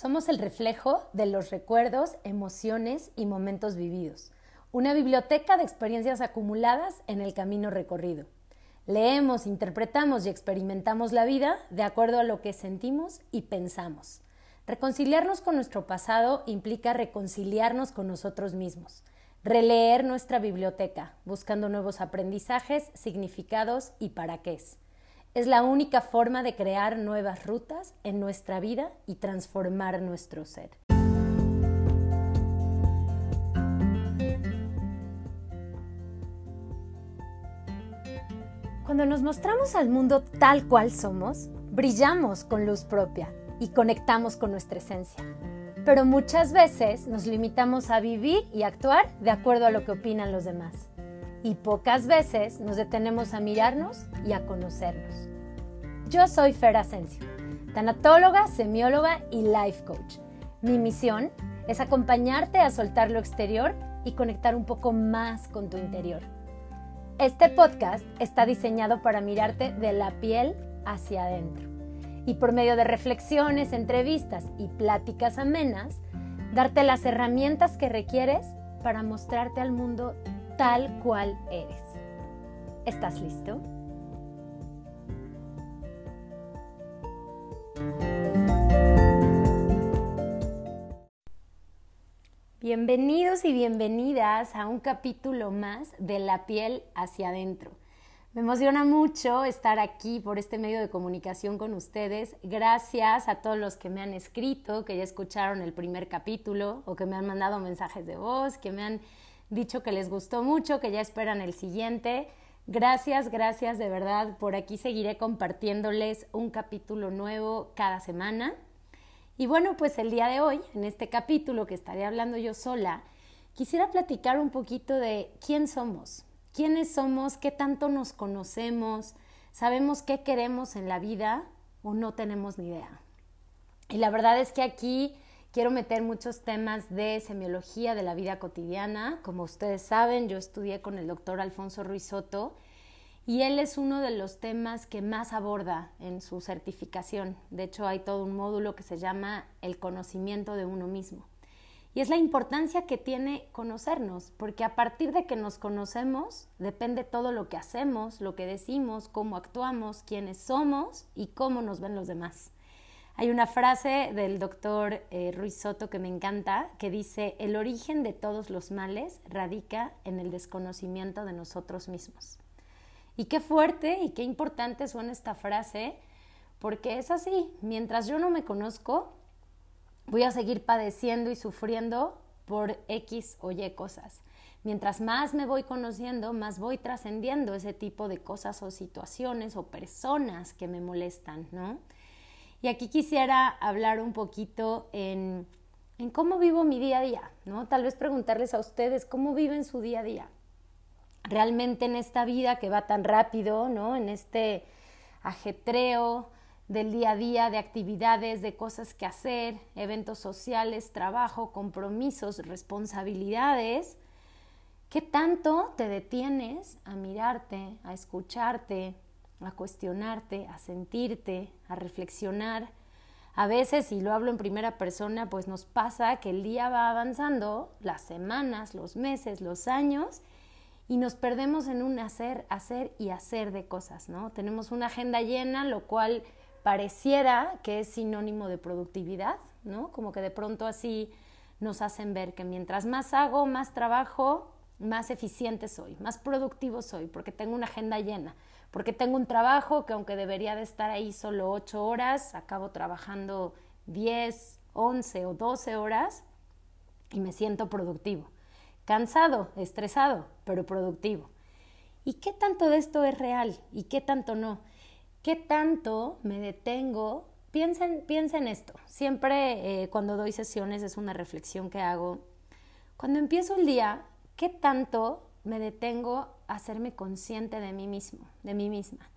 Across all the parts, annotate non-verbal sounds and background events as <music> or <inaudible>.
Somos el reflejo de los recuerdos, emociones y momentos vividos. Una biblioteca de experiencias acumuladas en el camino recorrido. Leemos, interpretamos y experimentamos la vida de acuerdo a lo que sentimos y pensamos. Reconciliarnos con nuestro pasado implica reconciliarnos con nosotros mismos. Releer nuestra biblioteca, buscando nuevos aprendizajes, significados y para qué es. Es la única forma de crear nuevas rutas en nuestra vida y transformar nuestro ser. Cuando nos mostramos al mundo tal cual somos, brillamos con luz propia y conectamos con nuestra esencia. Pero muchas veces nos limitamos a vivir y actuar de acuerdo a lo que opinan los demás y pocas veces nos detenemos a mirarnos y a conocernos. Yo soy Fer Asensio, tanatóloga, semióloga y life coach. Mi misión es acompañarte a soltar lo exterior y conectar un poco más con tu interior. Este podcast está diseñado para mirarte de la piel hacia adentro y por medio de reflexiones, entrevistas y pláticas amenas, darte las herramientas que requieres para mostrarte al mundo tal cual eres. ¿Estás listo? Bienvenidos y bienvenidas a un capítulo más de La piel hacia adentro. Me emociona mucho estar aquí por este medio de comunicación con ustedes. Gracias a todos los que me han escrito, que ya escucharon el primer capítulo o que me han mandado mensajes de voz, que me han dicho que les gustó mucho, que ya esperan el siguiente. Gracias, gracias de verdad. Por aquí seguiré compartiéndoles un capítulo nuevo cada semana. Y bueno, pues el día de hoy, en este capítulo que estaré hablando yo sola, quisiera platicar un poquito de quién somos, quiénes somos, qué tanto nos conocemos, sabemos qué queremos en la vida o no tenemos ni idea. Y la verdad es que aquí Quiero meter muchos temas de semiología de la vida cotidiana. Como ustedes saben, yo estudié con el doctor Alfonso Ruiz Soto y él es uno de los temas que más aborda en su certificación. De hecho, hay todo un módulo que se llama el conocimiento de uno mismo. Y es la importancia que tiene conocernos, porque a partir de que nos conocemos depende todo lo que hacemos, lo que decimos, cómo actuamos, quiénes somos y cómo nos ven los demás. Hay una frase del doctor eh, Ruiz Soto que me encanta, que dice, el origen de todos los males radica en el desconocimiento de nosotros mismos. Y qué fuerte y qué importante suena esta frase, porque es así, mientras yo no me conozco, voy a seguir padeciendo y sufriendo por X o Y cosas. Mientras más me voy conociendo, más voy trascendiendo ese tipo de cosas o situaciones o personas que me molestan, ¿no? Y aquí quisiera hablar un poquito en, cómo vivo mi día a día, ¿no? Tal vez preguntarles a ustedes cómo viven su día a día. Realmente en esta vida que va tan rápido, ¿no? En este ajetreo del día a día, de actividades, de cosas que hacer, eventos sociales, trabajo, compromisos, responsabilidades, ¿qué tanto te detienes a mirarte, a escucharte, a cuestionarte, a sentirte, a reflexionar. A veces, y lo hablo en primera persona, pues nos pasa que el día va avanzando, las semanas, los meses, los años, y nos perdemos en un hacer, hacer y hacer de cosas, ¿no? Tenemos una agenda llena, lo cual pareciera que es sinónimo de productividad, ¿no? Como que de pronto así nos hacen ver que mientras más hago, más trabajo, más eficiente soy, más productivo soy, porque tengo una agenda llena porque tengo un trabajo que aunque debería de estar ahí solo 8 horas, acabo trabajando 10, 11 o 12 horas y me siento productivo. Cansado, estresado, pero productivo. ¿Y qué tanto de esto es real y qué tanto no? ¿Qué tanto me detengo? Piensen, piensen esto. Siempre eh, cuando doy sesiones es una reflexión que hago. Cuando empiezo el día, ¿qué tanto me detengo a hacerme consciente de mí mismo, de mí misma.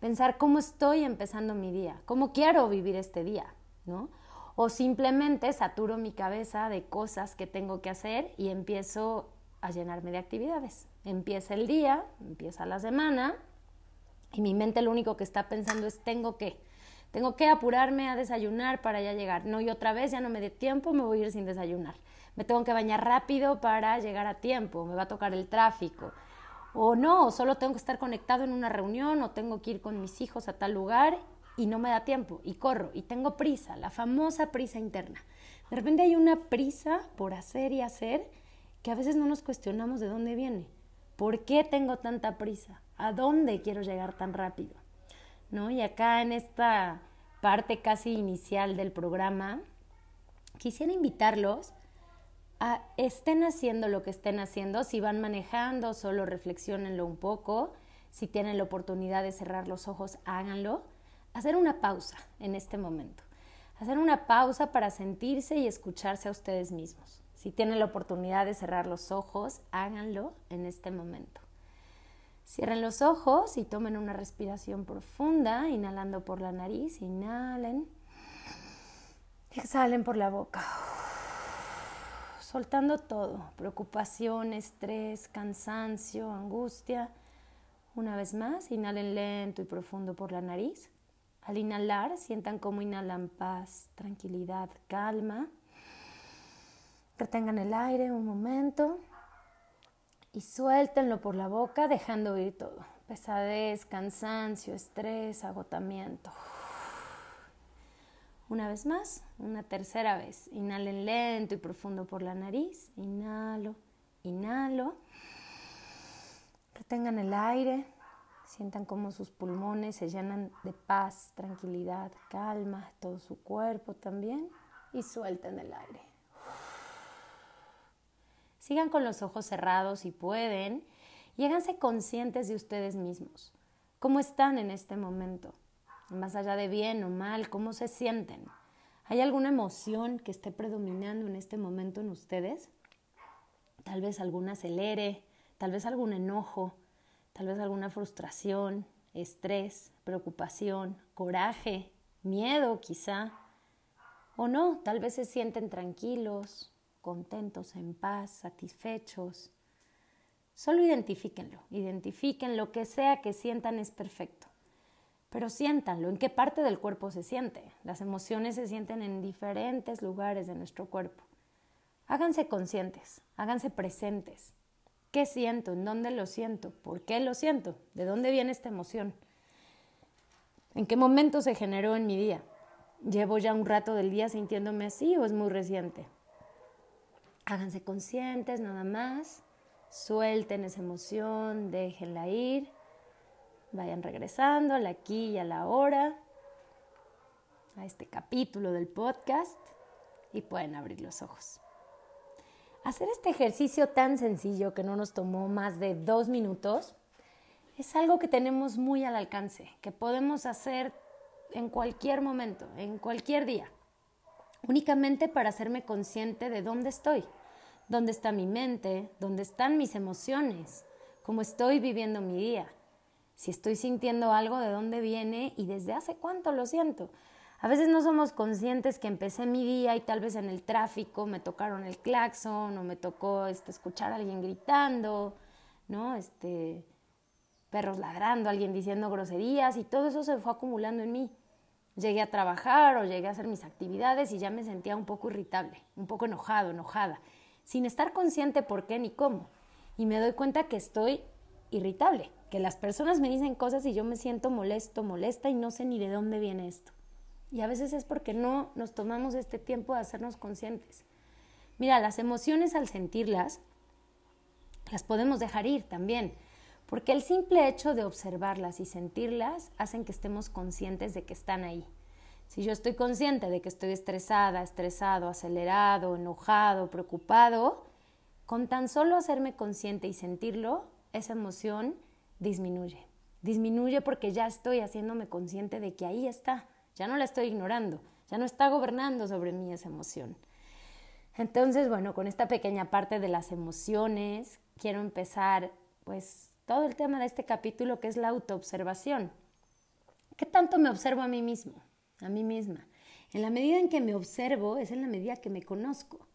Pensar cómo estoy empezando mi día, cómo quiero vivir este día, ¿no? O simplemente saturo mi cabeza de cosas que tengo que hacer y empiezo a llenarme de actividades. Empieza el día, empieza la semana y mi mente lo único que está pensando es tengo que, Tengo que apurarme a desayunar para ya llegar. No, y otra vez ya no me dé tiempo, me voy a ir sin desayunar. Me tengo que bañar rápido para llegar a tiempo, me va a tocar el tráfico. O no, solo tengo que estar conectado en una reunión o tengo que ir con mis hijos a tal lugar y no me da tiempo y corro y tengo prisa, la famosa prisa interna. De repente hay una prisa por hacer y hacer que a veces no nos cuestionamos de dónde viene. ¿Por qué tengo tanta prisa? ¿A dónde quiero llegar tan rápido? ¿No? Y acá en esta parte casi inicial del programa, quisiera invitarlos estén haciendo lo que estén haciendo, si van manejando, solo reflexionenlo un poco, si tienen la oportunidad de cerrar los ojos, háganlo hacer una pausa en este momento. Hacer una pausa para sentirse y escucharse a ustedes mismos. Si tienen la oportunidad de cerrar los ojos, háganlo en este momento. Cierren los ojos y tomen una respiración profunda, inhalando por la nariz, inhalen. Exhalen por la boca. Soltando todo, preocupación, estrés, cansancio, angustia. Una vez más, inhalen lento y profundo por la nariz. Al inhalar, sientan cómo inhalan paz, tranquilidad, calma. Retengan el aire un momento y suéltenlo por la boca dejando ir todo. Pesadez, cansancio, estrés, agotamiento. Una vez más, una tercera vez. Inhalen lento y profundo por la nariz. Inhalo, inhalo. Retengan el aire. Sientan cómo sus pulmones se llenan de paz, tranquilidad, calma, todo su cuerpo también. Y suelten el aire. Sigan con los ojos cerrados si pueden y conscientes de ustedes mismos. ¿Cómo están en este momento? Más allá de bien o mal, ¿cómo se sienten? ¿Hay alguna emoción que esté predominando en este momento en ustedes? Tal vez algún acelere, tal vez algún enojo, tal vez alguna frustración, estrés, preocupación, coraje, miedo quizá, o no, tal vez se sienten tranquilos, contentos, en paz, satisfechos. Solo identifíquenlo, identifiquen lo que sea que sientan es perfecto. Pero siéntanlo, ¿en qué parte del cuerpo se siente? Las emociones se sienten en diferentes lugares de nuestro cuerpo. Háganse conscientes, háganse presentes. ¿Qué siento? ¿En dónde lo siento? ¿Por qué lo siento? ¿De dónde viene esta emoción? ¿En qué momento se generó en mi día? ¿Llevo ya un rato del día sintiéndome así o es muy reciente? Háganse conscientes nada más, suelten esa emoción, déjenla ir, vayan regresando al aquí y a la hora, a este capítulo del podcast y pueden abrir los ojos. Hacer este ejercicio tan sencillo que no nos tomó más de dos minutos es algo que tenemos muy al alcance, que podemos hacer en cualquier momento, en cualquier día, únicamente para hacerme consciente de dónde estoy, dónde está mi mente, dónde están mis emociones, cómo estoy viviendo mi día, si estoy sintiendo algo, de dónde viene y desde hace cuánto lo siento. A veces no somos conscientes que empecé mi día y tal vez en el tráfico me tocaron el claxon o me tocó este, escuchar a alguien gritando, ¿no? Este, perros ladrando, alguien diciendo groserías y todo eso se fue acumulando en mí. Llegué a trabajar o llegué a hacer mis actividades y ya me sentía un poco irritable, un poco enojado, enojada, sin estar consciente por qué ni cómo. Y me doy cuenta que estoy irritable, que las personas me dicen cosas y yo me siento molesto, molesta y no sé ni de dónde viene esto. Y a veces es porque no nos tomamos este tiempo de hacernos conscientes. Mira, las emociones al sentirlas, las podemos dejar ir también, porque el simple hecho de observarlas y sentirlas hacen que estemos conscientes de que están ahí. Si yo estoy consciente de que estoy estresada, estresado, acelerado, enojado, preocupado, con tan solo hacerme consciente y sentirlo, esa emoción disminuye. Disminuye porque ya estoy haciéndome consciente de que ahí está ya no la estoy ignorando, ya no está gobernando sobre mí esa emoción. Entonces, bueno, con esta pequeña parte de las emociones, quiero empezar pues todo el tema de este capítulo que es la autoobservación. ¿Qué tanto me observo a mí mismo, a mí misma? En la medida en que me observo es en la medida que me conozco.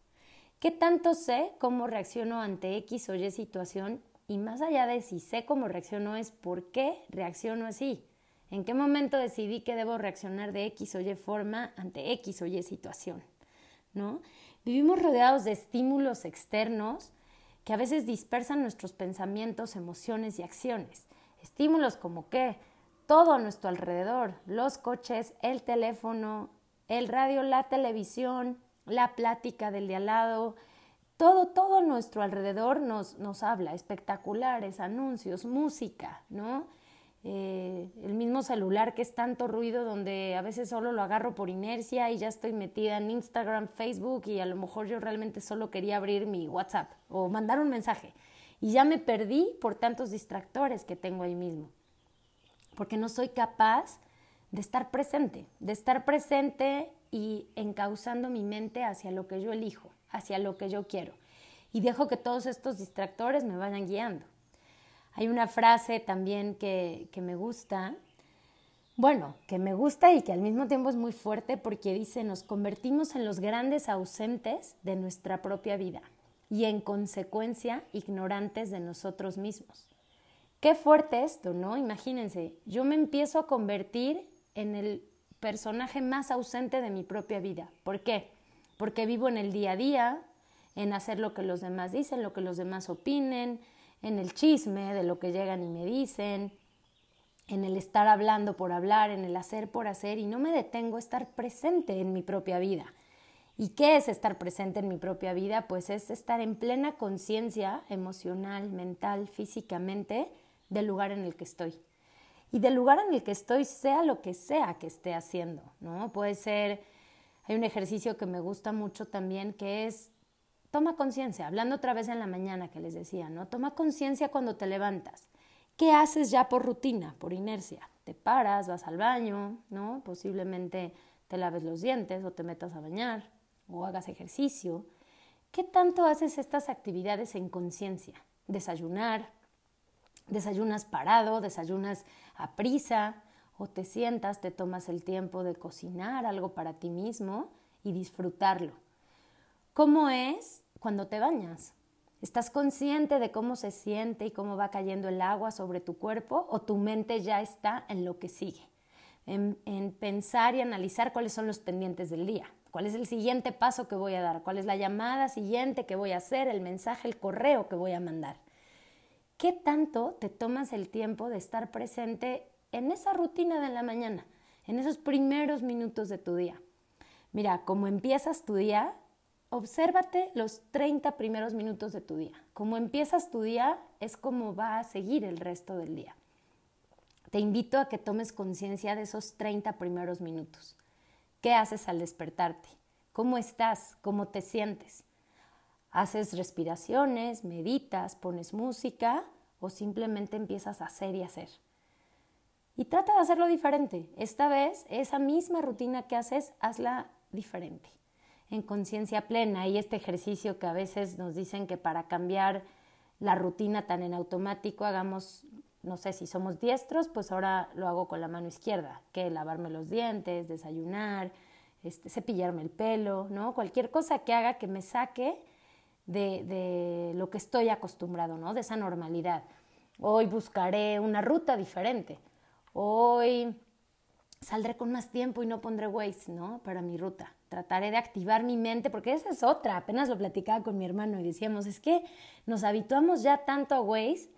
¿Qué tanto sé cómo reacciono ante X o Y situación? Y más allá de si sé cómo reacciono es por qué reacciono así. ¿En qué momento decidí que debo reaccionar de X o Y forma ante X o Y situación? ¿No? Vivimos rodeados de estímulos externos que a veces dispersan nuestros pensamientos, emociones y acciones. Estímulos como qué? Todo a nuestro alrededor, los coches, el teléfono, el radio, la televisión, la plática del de al lado, todo, todo nuestro alrededor nos, nos habla, espectaculares, anuncios, música, ¿no? Eh, el mismo celular que es tanto ruido donde a veces solo lo agarro por inercia y ya estoy metida en Instagram, Facebook y a lo mejor yo realmente solo quería abrir mi WhatsApp o mandar un mensaje y ya me perdí por tantos distractores que tengo ahí mismo, porque no soy capaz de estar presente, de estar presente y encauzando mi mente hacia lo que yo elijo, hacia lo que yo quiero y dejo que todos estos distractores me vayan guiando. Hay una frase también que, me gusta, bueno, que me gusta y que al mismo tiempo es muy fuerte porque dice, nos convertimos en los grandes ausentes de nuestra propia vida y en consecuencia ignorantes de nosotros mismos. Qué fuerte esto, ¿no? Imagínense, yo me empiezo a convertir en el personaje más ausente de mi propia vida. ¿Por qué? Porque vivo en el día a día, en hacer lo que los demás dicen, lo que los demás opinen, en el chisme de lo que llegan y me dicen, en el estar hablando por hablar, en el hacer por hacer y no me detengo a estar presente en mi propia vida. ¿Y qué es estar presente en mi propia vida? Pues es estar en plena conciencia emocional, mental, físicamente del lugar en el que estoy. Y del lugar en el que estoy, sea lo que sea que esté haciendo, ¿no? Puede ser, hay un ejercicio que me gusta mucho también que es Toma conciencia, hablando otra vez en la mañana que les decía, ¿no? Toma conciencia cuando te levantas. ¿Qué haces ya por rutina, por inercia? Te paras, vas al baño, ¿no? Posiblemente te laves los dientes o te metas a bañar o hagas ejercicio. ¿Qué tanto haces estas actividades en conciencia? Desayunar, desayunas parado, desayunas a prisa o te sientas, te tomas el tiempo de cocinar algo para ti mismo y disfrutarlo. ¿Cómo es cuando te bañas? ¿Estás consciente de cómo se siente y cómo va cayendo el agua sobre tu cuerpo o tu mente ya está en lo que sigue? En, pensar y analizar cuáles son los pendientes del día, cuál es el siguiente paso que voy a dar, cuál es la llamada siguiente que voy a hacer, el mensaje, el correo que voy a mandar. ¿Qué tanto te tomas el tiempo de estar presente en esa rutina de la mañana, en esos primeros minutos de tu día? Mira, como empiezas tu día, obsérvate los 30 primeros minutos de tu día. Como empiezas tu día es como va a seguir el resto del día. Te invito a que tomes conciencia de esos 30 primeros minutos. ¿Qué haces al despertarte? ¿Cómo estás? ¿Cómo te sientes? ¿Haces respiraciones, meditas, pones música o simplemente empiezas a hacer y hacer? Y trata de hacerlo diferente. Esta vez, esa misma rutina que haces, hazla diferente en conciencia plena y este ejercicio que a veces nos dicen que para cambiar la rutina tan en automático hagamos, no sé si somos diestros, pues ahora lo hago con la mano izquierda, que lavarme los dientes, desayunar, este, cepillarme el pelo, ¿no? Cualquier cosa que haga que me saque de, de lo que estoy acostumbrado, ¿no? De esa normalidad. Hoy buscaré una ruta diferente. Hoy saldré con más tiempo y no pondré Waze, ¿no? Para mi ruta. Trataré de activar mi mente, porque esa es otra. Apenas lo platicaba con mi hermano y decíamos, es que nos habituamos ya tanto a Waze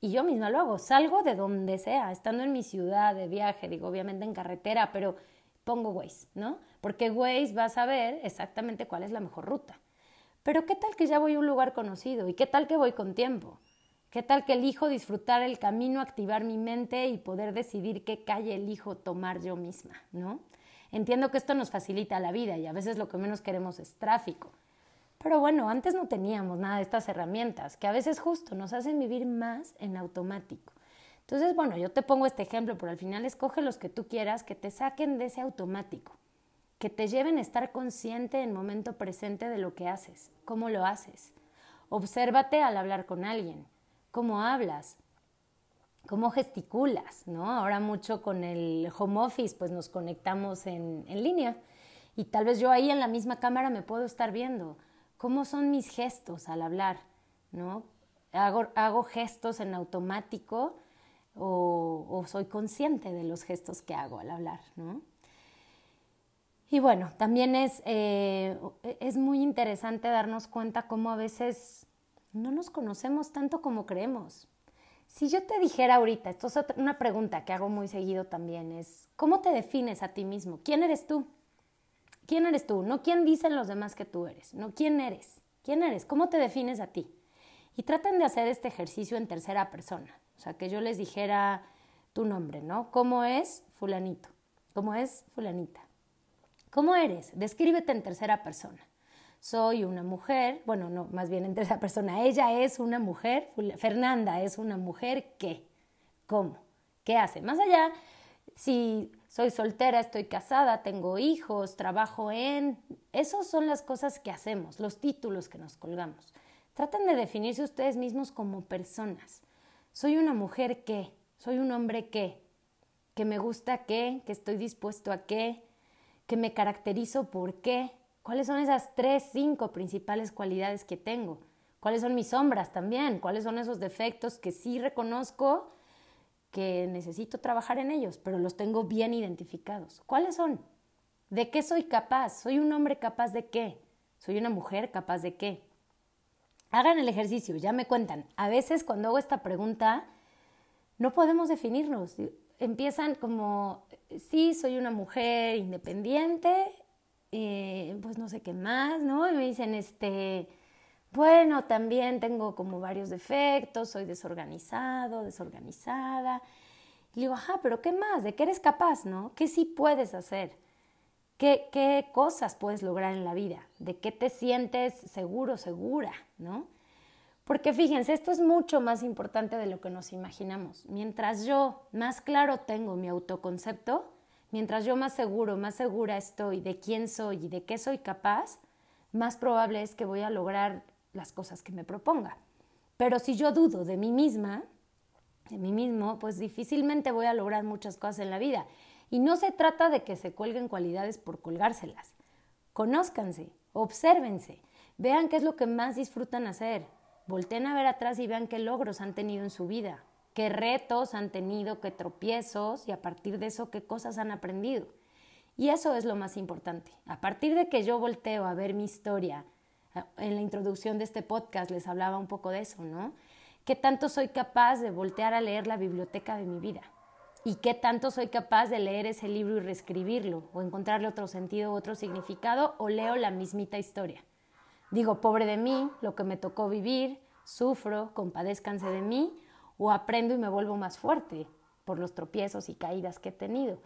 y yo misma lo hago. Salgo de donde sea, estando en mi ciudad de viaje, digo, obviamente en carretera, pero pongo Waze, ¿no? Porque Waze va a saber exactamente cuál es la mejor ruta. Pero ¿qué tal que ya voy a un lugar conocido? ¿Y qué tal que voy con tiempo? ¿Qué tal que elijo disfrutar el camino, activar mi mente y poder decidir qué calle elijo tomar yo misma, ¿no? Entiendo que esto nos facilita la vida y a veces lo que menos queremos es tráfico. Pero bueno, antes no teníamos nada de estas herramientas que a veces justo nos hacen vivir más en automático. Entonces, bueno, yo te pongo este ejemplo, pero al final escoge los que tú quieras que te saquen de ese automático, que te lleven a estar consciente en momento presente de lo que haces, cómo lo haces. Obsérvate al hablar con alguien cómo hablas, cómo gesticulas, ¿no? Ahora mucho con el home office, pues nos conectamos en, línea y tal vez yo ahí en la misma cámara me puedo estar viendo cómo son mis gestos al hablar, ¿no? Hago, hago gestos en automático o, soy consciente de los gestos que hago al hablar, ¿no? Y bueno, también es, eh, es muy interesante darnos cuenta cómo a veces no nos conocemos tanto como creemos. Si yo te dijera ahorita, esto es una pregunta que hago muy seguido también, es ¿cómo te defines a ti mismo? ¿Quién eres tú? ¿Quién eres tú? No quién dicen los demás que tú eres, no quién eres. ¿Quién eres? ¿Cómo te defines a ti? Y traten de hacer este ejercicio en tercera persona. O sea, que yo les dijera tu nombre, ¿no? ¿Cómo es fulanito? ¿Cómo es fulanita? ¿Cómo eres? Descríbete en tercera persona. Soy una mujer, bueno, no, más bien en tercera persona. Ella es una mujer, Fernanda es una mujer que, ¿cómo? ¿Qué hace? Más allá, si soy soltera, estoy casada, tengo hijos, trabajo en... Esas son las cosas que hacemos, los títulos que nos colgamos. Traten de definirse ustedes mismos como personas. Soy una mujer que, soy un hombre que, que me gusta qué, que estoy dispuesto a qué, que me caracterizo por qué, cuáles son esas tres, cinco principales cualidades que tengo, cuáles son mis sombras también, cuáles son esos defectos que sí reconozco que necesito trabajar en ellos, pero los tengo bien identificados. ¿Cuáles son? ¿De qué soy capaz? ¿Soy un hombre capaz de qué? ¿Soy una mujer capaz de qué? Hagan el ejercicio, ya me cuentan. A veces cuando hago esta pregunta, no podemos definirnos. Empiezan como, sí, soy una mujer independiente, eh, pues no sé qué más, ¿no? Y me dicen, este, bueno, también tengo como varios defectos, soy desorganizado, desorganizada. Y digo, ajá, pero ¿qué más? ¿De qué eres capaz, no? ¿Qué sí puedes hacer? ¿Qué, ¿Qué cosas puedes lograr en la vida? ¿De qué te sientes seguro, segura, no? Porque fíjense, esto es mucho más importante de lo que nos imaginamos. Mientras yo más claro tengo mi autoconcepto, mientras yo más seguro, más segura estoy de quién soy y de qué soy capaz, más probable es que voy a lograr las cosas que me proponga. Pero si yo dudo de mí misma, de mí mismo, pues difícilmente voy a lograr muchas cosas en la vida. Y no se trata de que se cuelguen cualidades por colgárselas. Conózcanse, obsérvense, vean qué es lo que más disfrutan hacer, Volten a ver atrás y vean qué logros han tenido en su vida, qué retos han tenido, qué tropiezos y a partir de eso qué cosas han aprendido. Y eso es lo más importante. A partir de que yo volteo a ver mi historia, en la introducción de este podcast les hablaba un poco de eso, ¿no? ¿Qué tanto soy capaz de voltear a leer la biblioteca de mi vida? ¿Y qué tanto soy capaz de leer ese libro y reescribirlo o encontrarle otro sentido, otro significado o leo la mismita historia? Digo, pobre de mí, lo que me tocó vivir, sufro, compadézcanse de mí, o aprendo y me vuelvo más fuerte por los tropiezos y caídas que he tenido.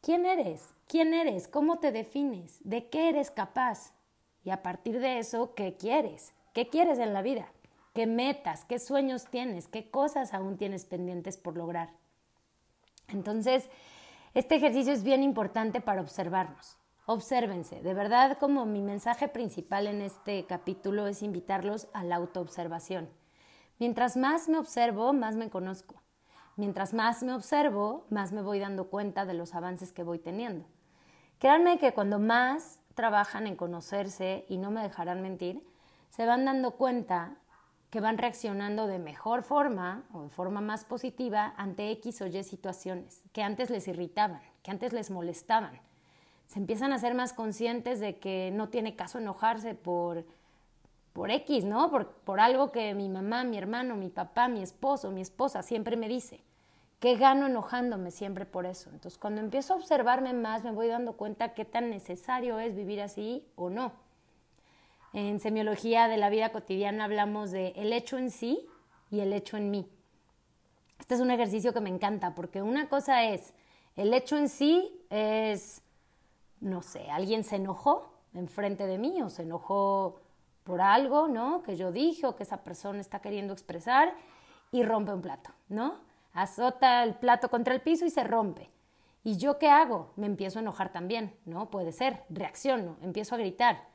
¿Quién eres? ¿Quién eres? ¿Cómo te defines? ¿De qué eres capaz? Y a partir de eso, ¿qué quieres? ¿Qué quieres en la vida? ¿Qué metas? ¿Qué sueños tienes? ¿Qué cosas aún tienes pendientes por lograr? Entonces, este ejercicio es bien importante para observarnos. Obsérvense, de verdad como mi mensaje principal en este capítulo es invitarlos a la autoobservación. Mientras más me observo, más me conozco. Mientras más me observo, más me voy dando cuenta de los avances que voy teniendo. Créanme que cuando más trabajan en conocerse, y no me dejarán mentir, se van dando cuenta que van reaccionando de mejor forma o de forma más positiva ante X o Y situaciones que antes les irritaban, que antes les molestaban se empiezan a ser más conscientes de que no tiene caso enojarse por, por X, ¿no? Por, por algo que mi mamá, mi hermano, mi papá, mi esposo, mi esposa siempre me dice. ¿Qué gano enojándome siempre por eso? Entonces, cuando empiezo a observarme más, me voy dando cuenta qué tan necesario es vivir así o no. En semiología de la vida cotidiana hablamos de el hecho en sí y el hecho en mí. Este es un ejercicio que me encanta porque una cosa es, el hecho en sí es no sé, alguien se enojó enfrente de mí o se enojó por algo, ¿no? Que yo dije o que esa persona está queriendo expresar y rompe un plato, ¿no? Azota el plato contra el piso y se rompe. ¿Y yo qué hago? Me empiezo a enojar también, ¿no? Puede ser, reacciono, empiezo a gritar.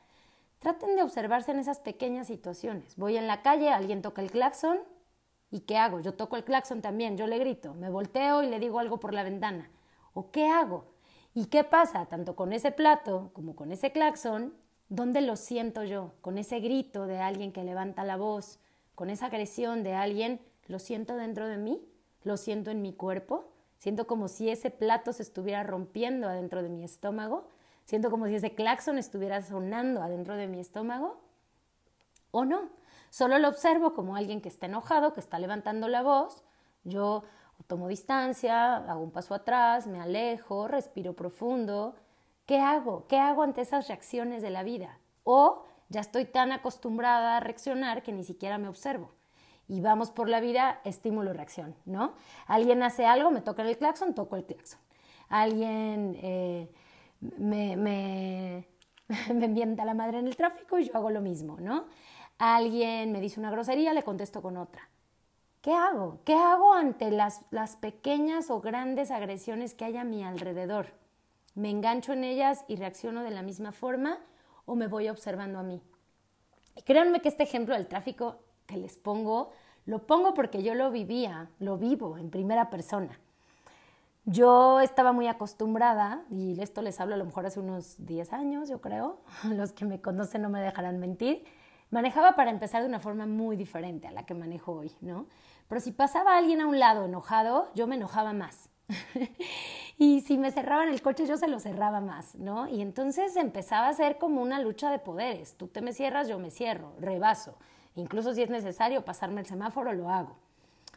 Traten de observarse en esas pequeñas situaciones. Voy en la calle, alguien toca el claxon y ¿qué hago? Yo toco el claxon también, yo le grito, me volteo y le digo algo por la ventana. ¿O qué hago? ¿Y qué pasa tanto con ese plato como con ese claxon? ¿Dónde lo siento yo? Con ese grito de alguien que levanta la voz, con esa agresión de alguien, ¿lo siento dentro de mí? lo siento en mi cuerpo, siento como si ese plato se estuviera rompiendo adentro de mi estómago, siento como si ese claxon estuviera sonando adentro de mi estómago, o no. Solo lo observo como alguien que está enojado, que está levantando la voz, yo tomo distancia, hago un paso atrás, me alejo, respiro profundo. ¿Qué hago? ¿Qué hago ante esas reacciones de la vida? O ya estoy tan acostumbrada a reaccionar que ni siquiera me observo. Y vamos por la vida estímulo-reacción, ¿no? Alguien hace algo, me toca el claxon, toco el claxon. Alguien eh, me, me, <laughs> me envienta la madre en el tráfico y yo hago lo mismo, ¿no? Alguien me dice una grosería, le contesto con otra. ¿Qué hago? ¿Qué hago ante las, las pequeñas o grandes agresiones que hay a mi alrededor? ¿Me engancho en ellas y reacciono de la misma forma o me voy observando a mí? Y créanme que este ejemplo del tráfico que les pongo, lo pongo porque yo lo vivía, lo vivo en primera persona. Yo estaba muy acostumbrada, y esto les hablo a lo mejor hace unos 10 años, yo creo, <laughs> los que me conocen no me dejarán mentir, manejaba para empezar de una forma muy diferente a la que manejo hoy, ¿no? Pero si pasaba alguien a un lado enojado, yo me enojaba más. <laughs> y si me cerraban el coche, yo se lo cerraba más, ¿no? Y entonces empezaba a ser como una lucha de poderes. Tú te me cierras, yo me cierro, rebaso. Incluso si es necesario pasarme el semáforo, lo hago.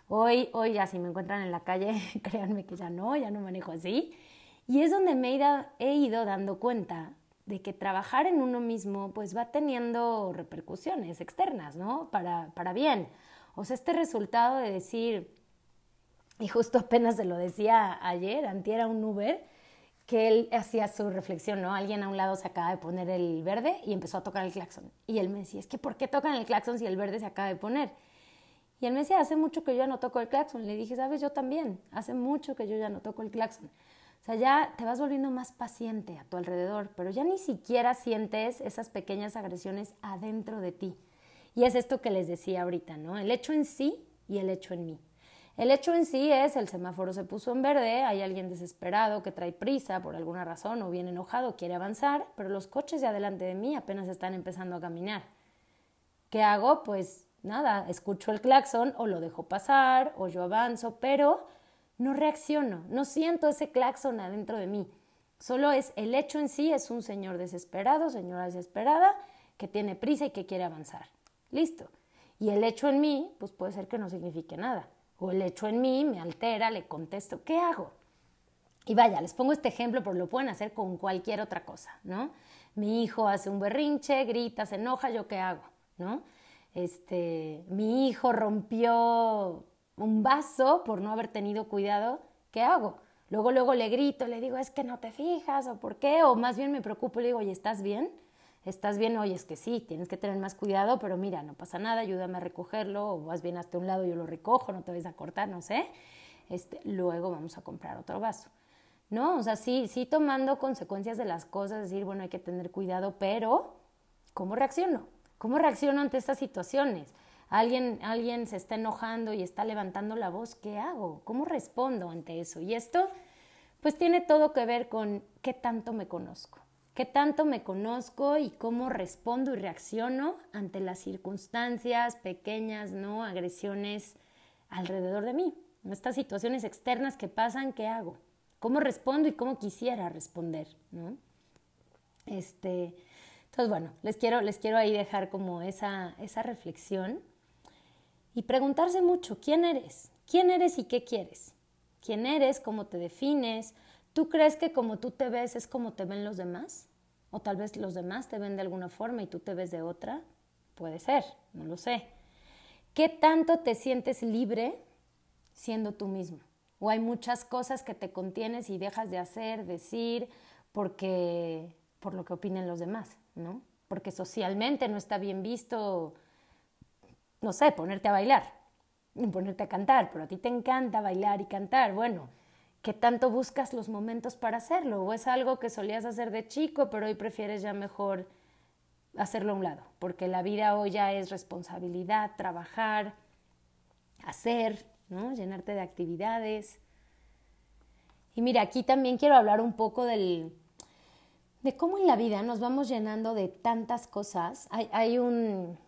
Hoy, hoy ya si me encuentran en la calle, <laughs> créanme que ya no, ya no manejo así. Y es donde me he ido dando cuenta de que trabajar en uno mismo pues va teniendo repercusiones externas, ¿no? Para, para bien. O sea, este resultado de decir, y justo apenas se lo decía ayer, antiera un Uber, que él hacía su reflexión, ¿no? Alguien a un lado se acaba de poner el verde y empezó a tocar el claxon. Y él me decía, es que ¿por qué tocan el claxon si el verde se acaba de poner? Y él me decía, hace mucho que yo ya no toco el claxon. Le dije, sabes, yo también, hace mucho que yo ya no toco el claxon. O sea, ya te vas volviendo más paciente a tu alrededor, pero ya ni siquiera sientes esas pequeñas agresiones adentro de ti. Y es esto que les decía ahorita, ¿no? El hecho en sí y el hecho en mí. El hecho en sí es el semáforo se puso en verde, hay alguien desesperado que trae prisa por alguna razón o bien enojado, quiere avanzar, pero los coches de adelante de mí apenas están empezando a caminar. ¿Qué hago? Pues nada, escucho el claxon o lo dejo pasar o yo avanzo, pero no reacciono, no siento ese claxon adentro de mí. Solo es el hecho en sí, es un señor desesperado, señora desesperada, que tiene prisa y que quiere avanzar. Listo. Y el hecho en mí, pues puede ser que no signifique nada. O el hecho en mí me altera, le contesto, ¿qué hago? Y vaya, les pongo este ejemplo, pero lo pueden hacer con cualquier otra cosa, ¿no? Mi hijo hace un berrinche, grita, se enoja, ¿yo qué hago? ¿No? Este, mi hijo rompió un vaso por no haber tenido cuidado, ¿qué hago? Luego, luego le grito, le digo, es que no te fijas, o por qué, o más bien me preocupo, le digo, oye, ¿estás bien? ¿Estás bien? Oye, es que sí, tienes que tener más cuidado, pero mira, no pasa nada, ayúdame a recogerlo, o vas bien hasta un lado, yo lo recojo, no te vayas a cortar, no sé. Este, luego vamos a comprar otro vaso. ¿No? O sea, sí, sí tomando consecuencias de las cosas, decir, bueno, hay que tener cuidado, pero ¿cómo reacciono? ¿Cómo reacciono ante estas situaciones? alguien, alguien se está enojando y está levantando la voz, ¿qué hago? ¿Cómo respondo ante eso? Y esto, pues tiene todo que ver con qué tanto me conozco, qué tanto me conozco y cómo respondo y reacciono ante las circunstancias pequeñas, ¿no? Agresiones alrededor de mí. Estas situaciones externas que pasan, ¿qué hago? ¿Cómo respondo y cómo quisiera responder? ¿no? Este, entonces, bueno, les quiero, les quiero ahí dejar como esa, esa reflexión y preguntarse mucho, ¿quién eres? ¿Quién eres y qué quieres? ¿Quién eres? ¿Cómo te defines? ¿Tú crees que como tú te ves es como te ven los demás? ¿O tal vez los demás te ven de alguna forma y tú te ves de otra? Puede ser, no lo sé. ¿Qué tanto te sientes libre siendo tú mismo? ¿O hay muchas cosas que te contienes y dejas de hacer, decir, porque por lo que opinen los demás, ¿no? Porque socialmente no está bien visto no sé, ponerte a bailar, ponerte a cantar, pero a ti te encanta bailar y cantar, bueno, ¿qué tanto buscas los momentos para hacerlo? ¿O es algo que solías hacer de chico, pero hoy prefieres ya mejor hacerlo a un lado? Porque la vida hoy ya es responsabilidad, trabajar, hacer, ¿no? Llenarte de actividades. Y mira, aquí también quiero hablar un poco del, de cómo en la vida nos vamos llenando de tantas cosas. Hay, hay un,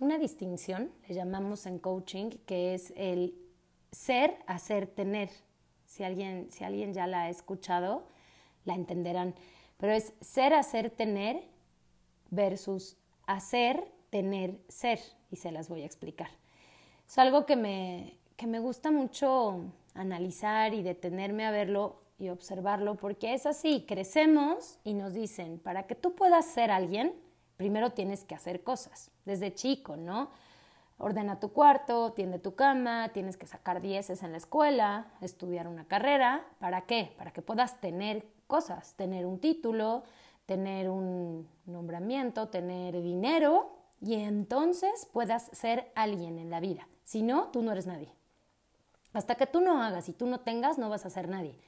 una distinción, le llamamos en coaching, que es el ser, hacer, tener. Si alguien, si alguien ya la ha escuchado, la entenderán. Pero es ser, hacer, tener versus hacer, tener, ser. Y se las voy a explicar. Es algo que me, que me gusta mucho analizar y detenerme a verlo y observarlo, porque es así, crecemos y nos dicen, para que tú puedas ser alguien, primero tienes que hacer cosas, desde chico, ¿no? Ordena tu cuarto, tiende tu cama, tienes que sacar dieces en la escuela, estudiar una carrera, ¿para qué? Para que puedas tener cosas, tener un título, tener un nombramiento, tener dinero y entonces puedas ser alguien en la vida. Si no, tú no eres nadie. Hasta que tú no hagas y tú no tengas, no vas a ser nadie.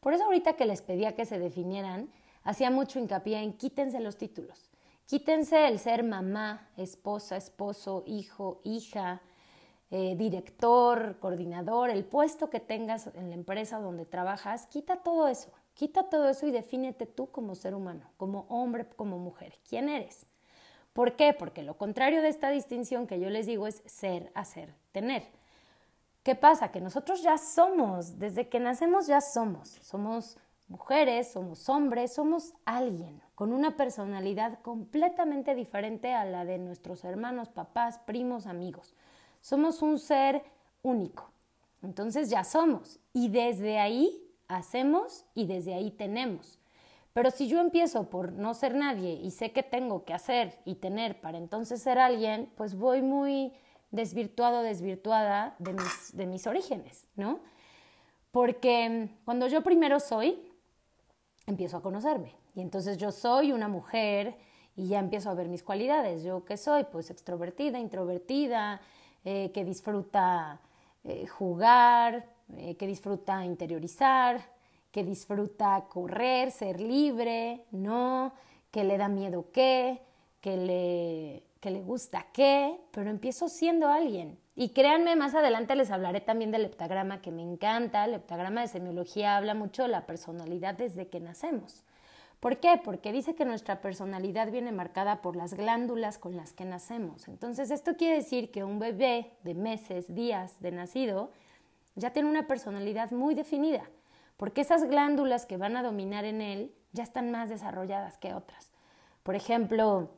Por eso ahorita que les pedía que se definieran, hacía mucho hincapié en quítense los títulos. Quítense el ser mamá, esposa, esposo, hijo, hija, eh, director, coordinador, el puesto que tengas en la empresa donde trabajas, quita todo eso. Quita todo eso y defínete tú como ser humano, como hombre, como mujer. ¿Quién eres? ¿Por qué? Porque lo contrario de esta distinción que yo les digo es ser, hacer, tener. ¿Qué pasa? Que nosotros ya somos, desde que nacemos ya somos. Somos mujeres, somos hombres, somos alguien con una personalidad completamente diferente a la de nuestros hermanos, papás, primos, amigos. Somos un ser único. Entonces ya somos. Y desde ahí hacemos y desde ahí tenemos. Pero si yo empiezo por no ser nadie y sé que tengo que hacer y tener para entonces ser alguien, pues voy muy desvirtuado, desvirtuada de mis, de mis orígenes, ¿no? Porque cuando yo primero soy, empiezo a conocerme. Y entonces yo soy una mujer y ya empiezo a ver mis cualidades. ¿Yo qué soy? Pues extrovertida, introvertida, eh, que disfruta eh, jugar, eh, que disfruta interiorizar, que disfruta correr, ser libre, ¿no? Que le da miedo qué, que le que le gusta qué, pero empiezo siendo alguien. Y créanme, más adelante les hablaré también del heptagrama que me encanta. El heptagrama de semiología habla mucho de la personalidad desde que nacemos. ¿Por qué? Porque dice que nuestra personalidad viene marcada por las glándulas con las que nacemos. Entonces, esto quiere decir que un bebé de meses, días de nacido, ya tiene una personalidad muy definida, porque esas glándulas que van a dominar en él ya están más desarrolladas que otras. Por ejemplo,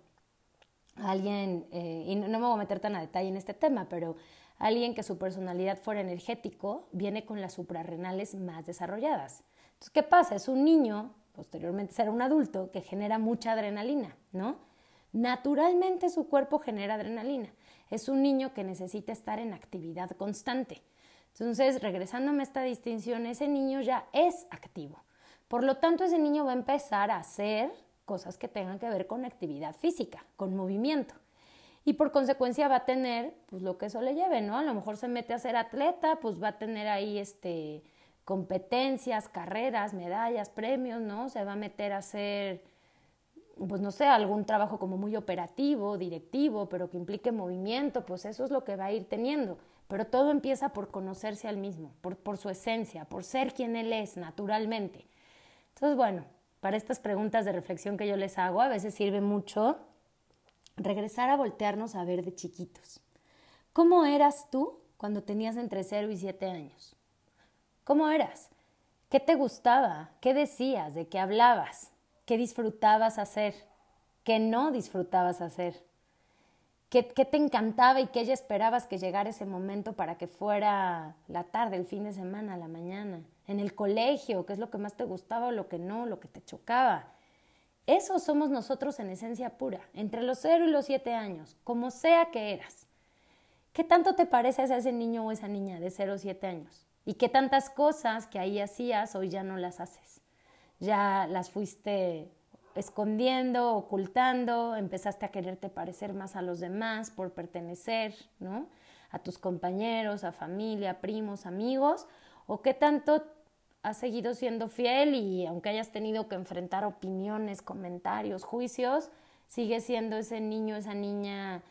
alguien, eh, y no, me voy a meter tan a detalle en este tema, pero alguien que su personalidad fuera energético viene con las suprarrenales más desarrolladas. Entonces, ¿qué pasa? Es un niño, posteriormente será un adulto, que genera mucha adrenalina, ¿no? Naturalmente su cuerpo genera adrenalina. Es un niño que necesita estar en actividad constante. Entonces, regresándome a esta distinción, ese niño ya es activo. Por lo tanto, ese niño va a empezar a hacer cosas que tengan que ver con actividad física, con movimiento. Y por consecuencia va a tener pues lo que eso le lleve, ¿no? A lo mejor se mete a ser atleta, pues va a tener ahí este competencias, carreras, medallas, premios, ¿no? Se va a meter a hacer pues no sé, algún trabajo como muy operativo, directivo, pero que implique movimiento, pues eso es lo que va a ir teniendo. Pero todo empieza por conocerse al mismo, por, por su esencia, por ser quien él es naturalmente. Entonces, bueno, para estas preguntas de reflexión que yo les hago, a veces sirve mucho regresar a voltearnos a ver de chiquitos. ¿Cómo eras tú cuando tenías entre 0 y 7 años? ¿Cómo eras? ¿Qué te gustaba? ¿Qué decías? ¿De qué hablabas? ¿Qué disfrutabas hacer? ¿Qué no disfrutabas hacer? ¿Qué, te encantaba y qué ya esperabas que llegara ese momento para que fuera la tarde, el fin de semana, la mañana? En el colegio, ¿qué es lo que más te gustaba o lo que no, lo que te chocaba? Eso somos nosotros en esencia pura, entre los 0 y los 7 años, como sea que eras. ¿Qué tanto te pareces a ese niño o esa niña de 0 o 7 años? ¿Y qué tantas cosas que ahí hacías hoy ya no las haces? Ya las fuiste escondiendo, ocultando, empezaste a quererte parecer más a los demás por pertenecer, ¿no? A tus compañeros, a familia, primos, amigos, o qué tanto has seguido siendo fiel y aunque hayas tenido que enfrentar opiniones, comentarios, juicios, sigues siendo ese niño, esa niña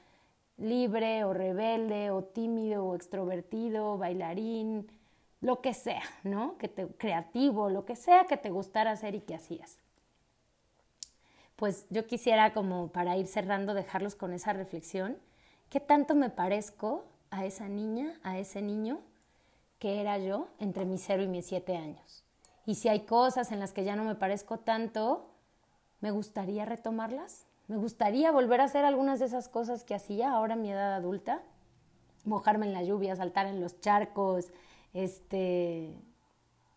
libre o rebelde o tímido o extrovertido, bailarín, lo que sea, ¿no? Que te, creativo, lo que sea que te gustara hacer y que hacías pues yo quisiera como para ir cerrando dejarlos con esa reflexión, ¿qué tanto me parezco a esa niña, a ese niño que era yo entre mis 0 y mis 7 años. Y si hay cosas en las que ya no me parezco tanto, me gustaría retomarlas. Me gustaría volver a hacer algunas de esas cosas que hacía ahora en mi edad adulta. Mojarme en la lluvia, saltar en los charcos, este,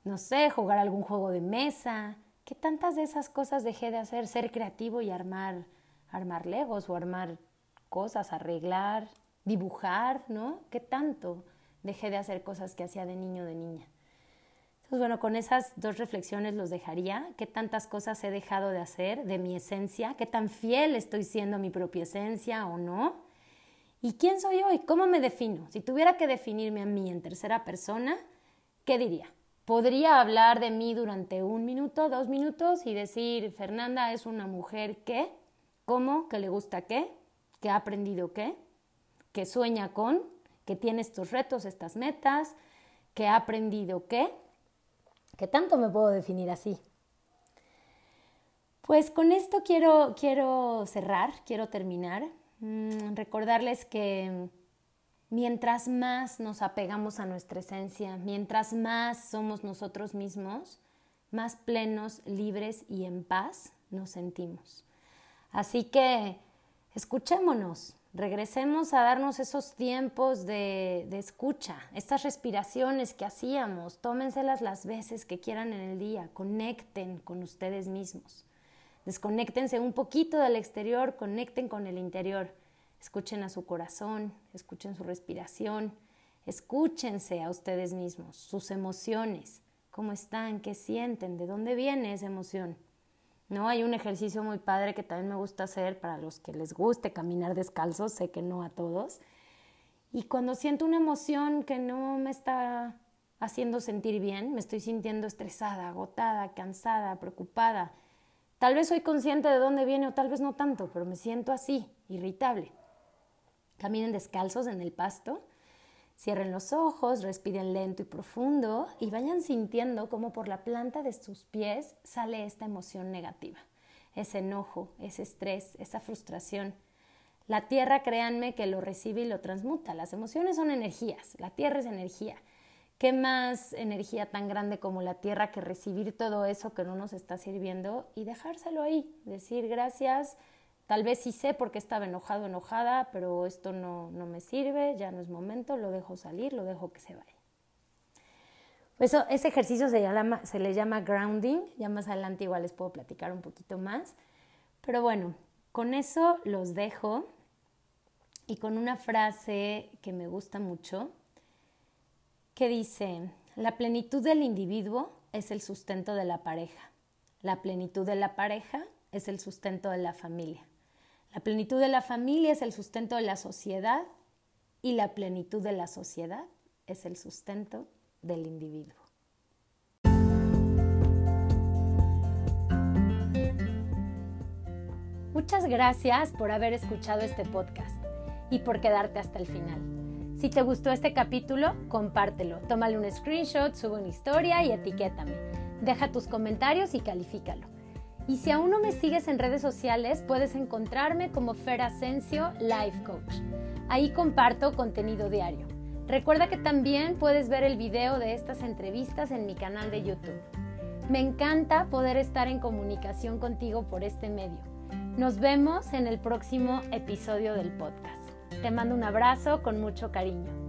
no sé, jugar algún juego de mesa. ¿Qué tantas de esas cosas dejé de hacer? Ser creativo y armar, armar legos o armar cosas, arreglar, dibujar, ¿no? ¿Qué tanto dejé de hacer cosas que hacía de niño o de niña? Entonces, bueno, con esas dos reflexiones los dejaría. ¿Qué tantas cosas he dejado de hacer de mi esencia? ¿Qué tan fiel estoy siendo a mi propia esencia o no? ¿Y quién soy hoy? ¿Cómo me defino? Si tuviera que definirme a mí en tercera persona, ¿qué diría? Podría hablar de mí durante un minuto, dos minutos y decir, Fernanda es una mujer que, ¿cómo? ¿Que le gusta qué? ¿Que ha aprendido qué? ¿Que sueña con? ¿Que tiene estos retos, estas metas? ¿Que ha aprendido qué? ¿Qué tanto me puedo definir así? Pues con esto quiero, quiero cerrar, quiero terminar. Mm, recordarles que mientras más nos apegamos a nuestra esencia, mientras más somos nosotros mismos, más plenos, libres y en paz nos sentimos. Así que escuchémonos, regresemos a darnos esos tiempos de, escucha, estas respiraciones que hacíamos, tómenselas las veces que quieran en el día, conecten con ustedes mismos. Desconéctense un poquito del exterior, conecten con el interior. Escuchen a su corazón, escuchen su respiración, escúchense a ustedes mismos, sus emociones, cómo están, qué sienten, de dónde viene esa emoción. No, hay un ejercicio muy padre que también me gusta hacer para los que les guste caminar descalzos, sé que no a todos. Y cuando siento una emoción que no me está haciendo sentir bien, me estoy sintiendo estresada, agotada, cansada, preocupada, Tal vez soy consciente de dónde viene o tal vez no tanto, pero me siento así, irritable. Caminen descalzos en el pasto, cierren los ojos, respiren lento y profundo y vayan sintiendo cómo por la planta de sus pies sale esta emoción negativa, ese enojo, ese estrés, esa frustración. La tierra, créanme que lo recibe y lo transmuta. Las emociones son energías, la tierra es energía. ¿Qué más energía tan grande como la tierra que recibir todo eso que no nos está sirviendo y dejárselo ahí? Decir gracias, tal vez sí sé por qué estaba enojado, enojada, pero esto no, no me sirve, ya no es momento, lo dejo salir, lo dejo que se vaya. Eso, ese ejercicio se, llama, se le llama grounding, ya más adelante igual les puedo platicar un poquito más. Pero bueno, con eso los dejo y con una frase que me gusta mucho, que dice, la plenitud del individuo es el sustento de la pareja, la plenitud de la pareja es el sustento de la familia, la plenitud de la familia es el sustento de la sociedad y la plenitud de la sociedad es el sustento del individuo. Muchas gracias por haber escuchado este podcast y por quedarte hasta el final. Si te gustó este capítulo, compártelo, tómale un screenshot, sube una historia y etiquétame. Deja tus comentarios y califícalo. Y si aún no me sigues en redes sociales, puedes encontrarme como Fer Asensio Life Coach. Ahí comparto contenido diario. Recuerda que también puedes ver el video de estas entrevistas en mi canal de YouTube. Me encanta poder estar en comunicación contigo por este medio. Nos vemos en el próximo episodio del podcast. Te mando un abrazo con mucho cariño.